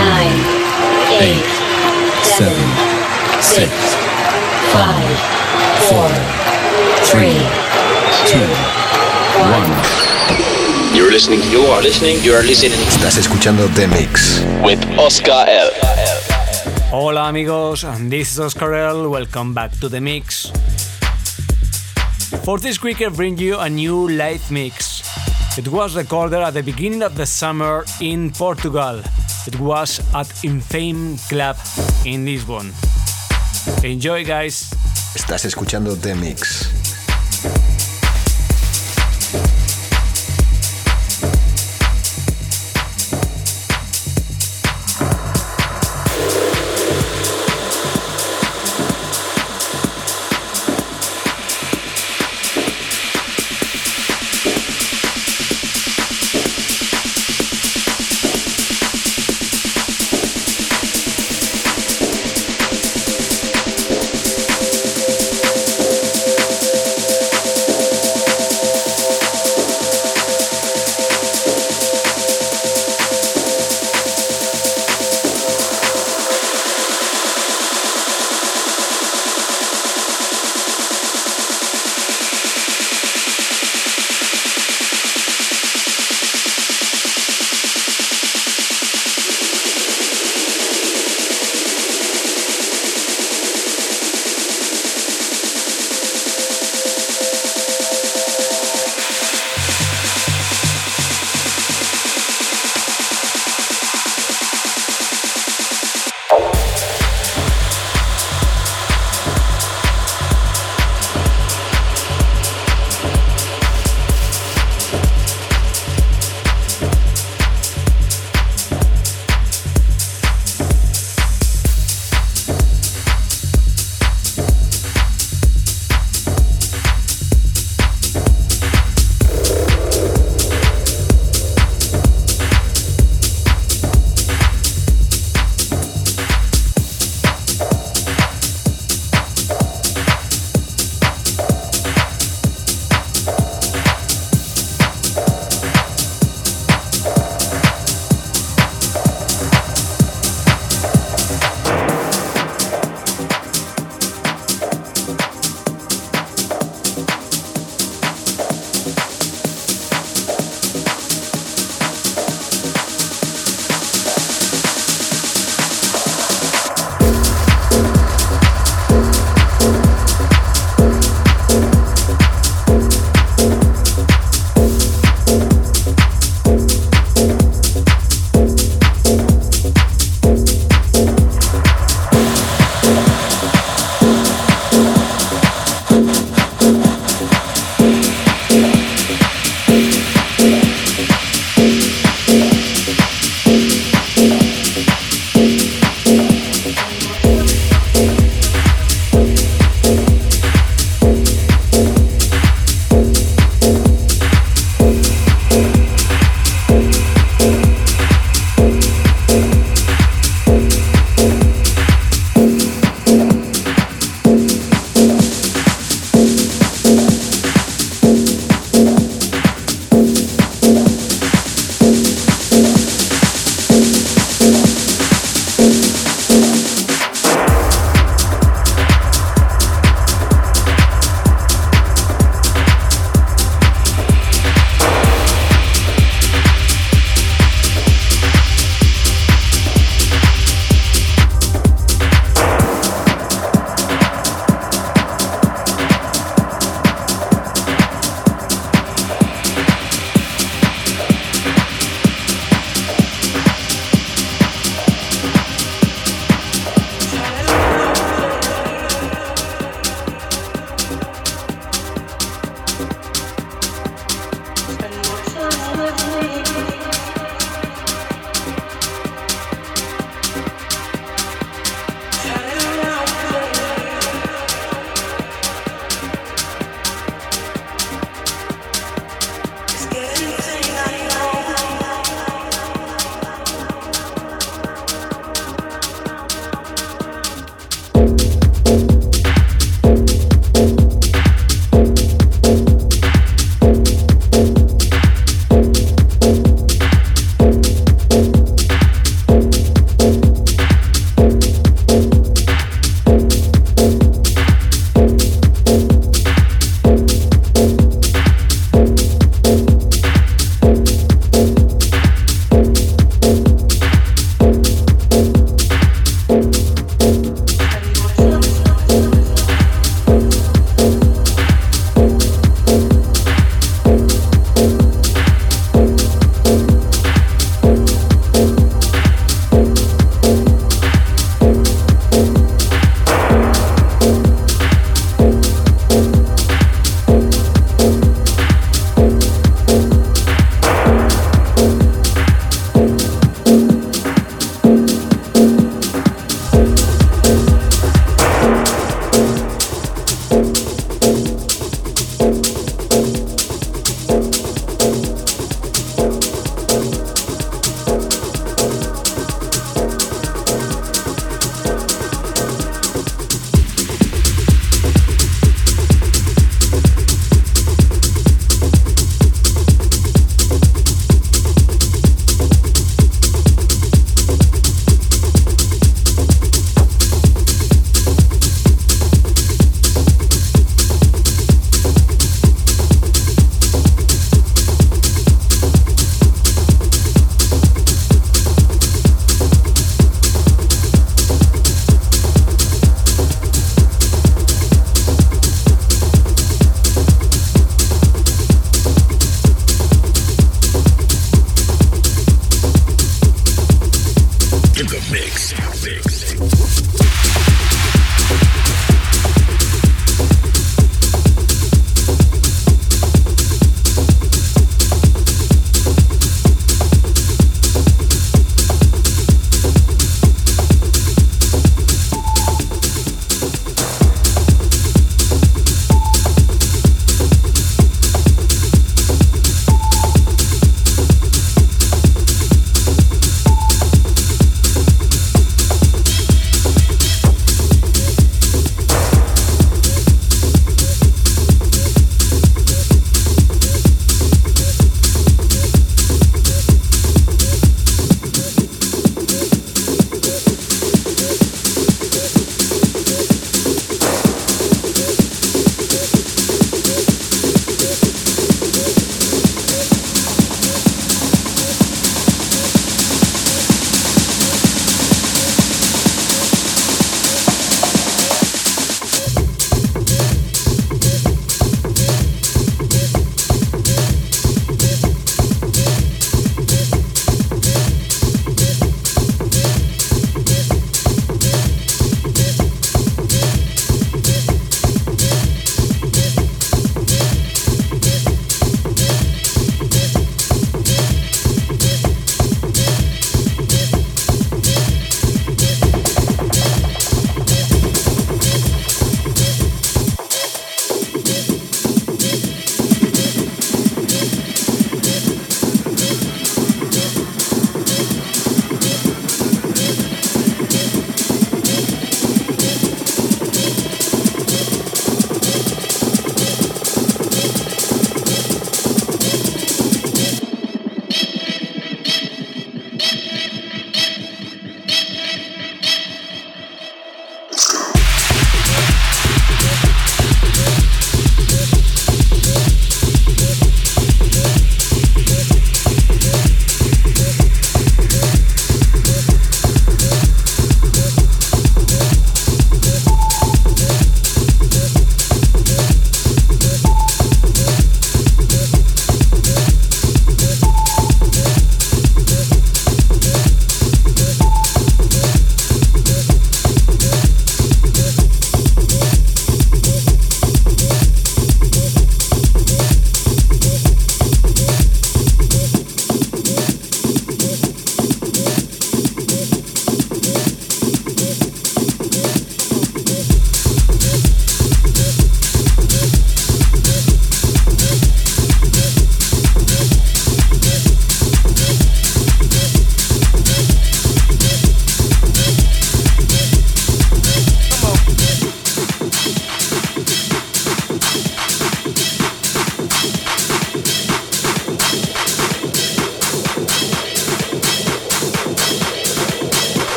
nine, eight, seven, six, five, four, three, two, one. You're listening, you are listening, you are listening. Estás escuchando The Mix with Oscar L. Hola amigos, and this is Oscar L. Welcome back to the mix. For this week, I bring you a new live mix. It was recorded at the beginning of the summer in Portugal. It was at Infame Club in Lisbon. Enjoy, guys. Estás escuchando The Mix.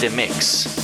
The Mix.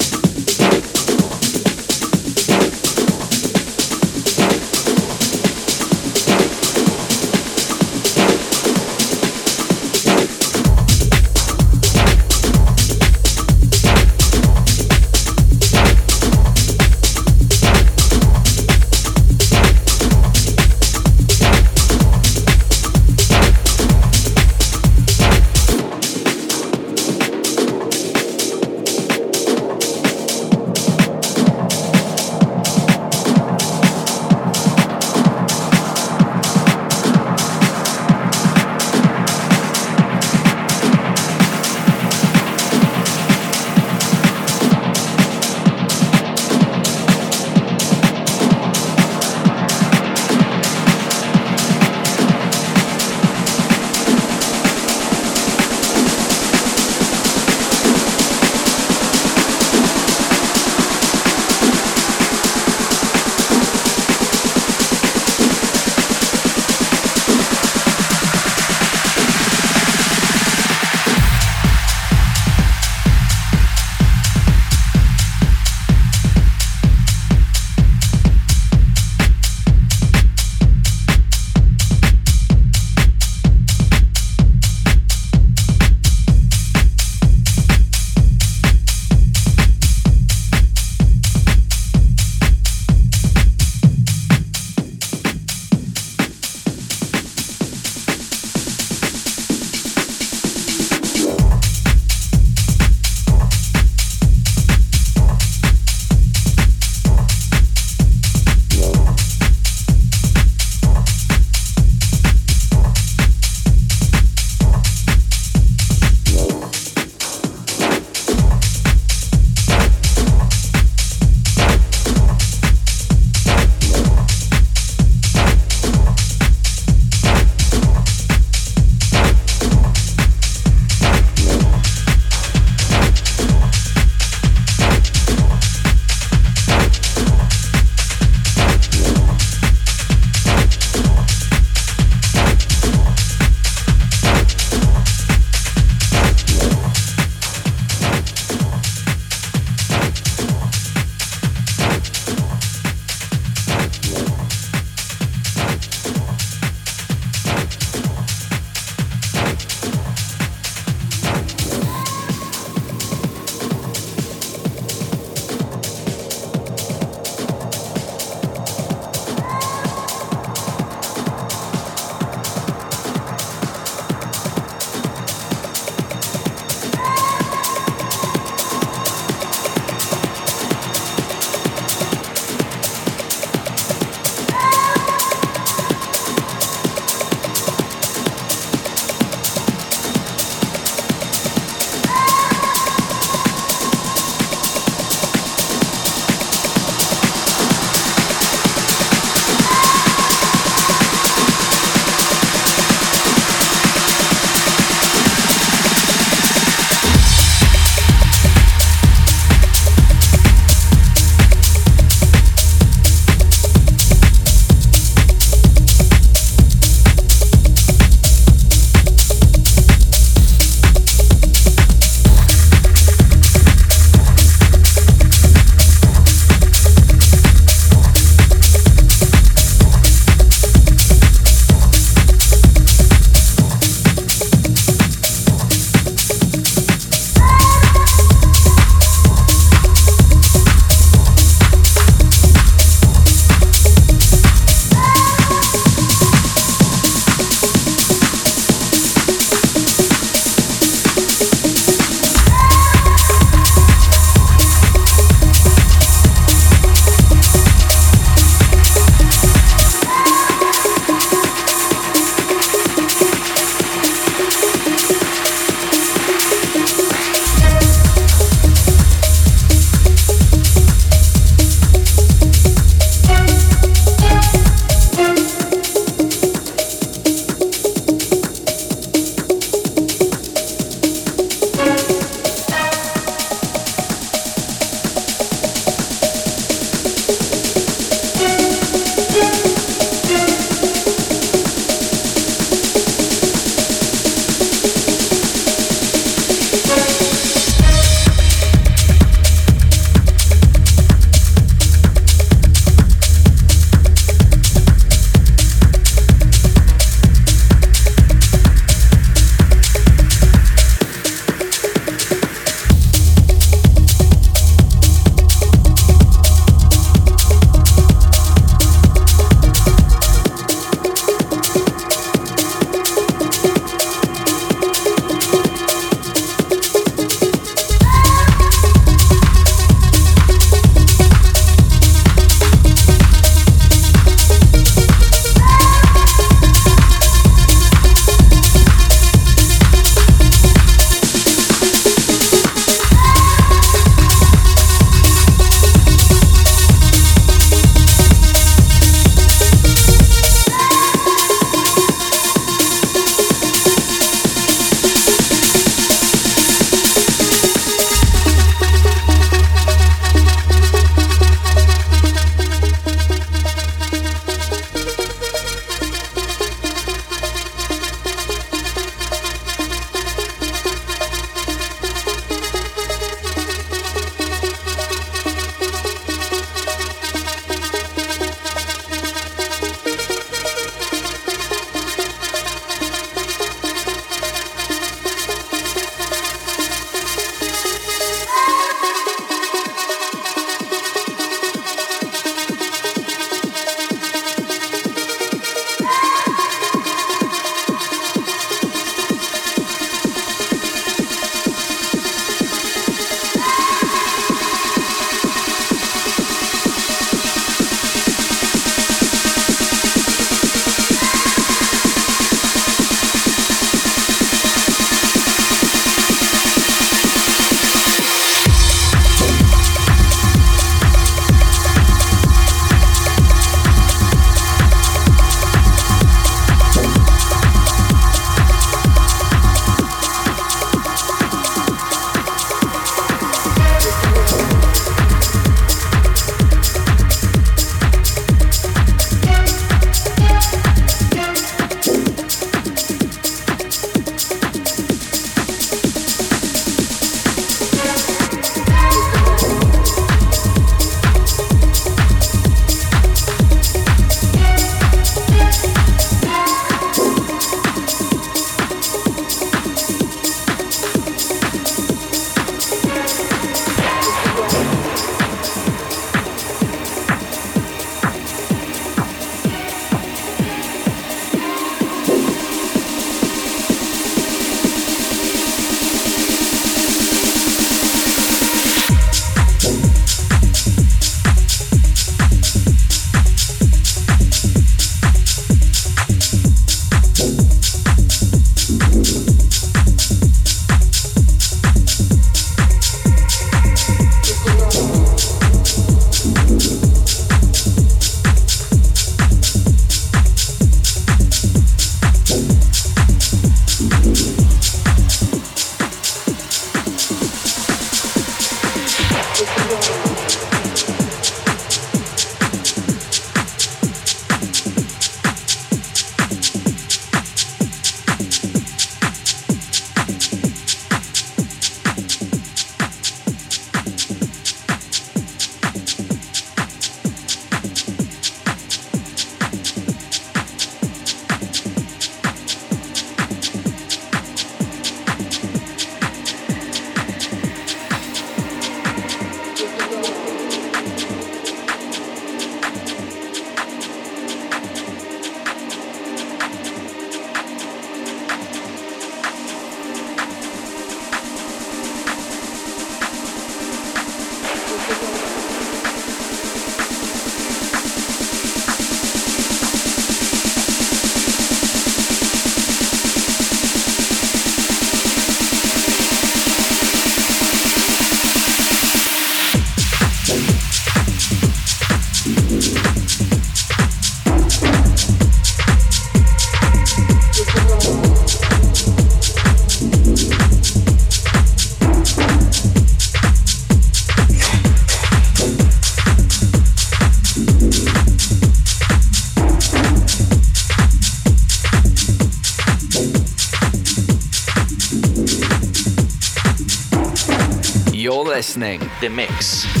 Listening. The Mix.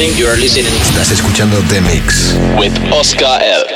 Listening, you are listening. Estás escuchando The Mix with Oscar L.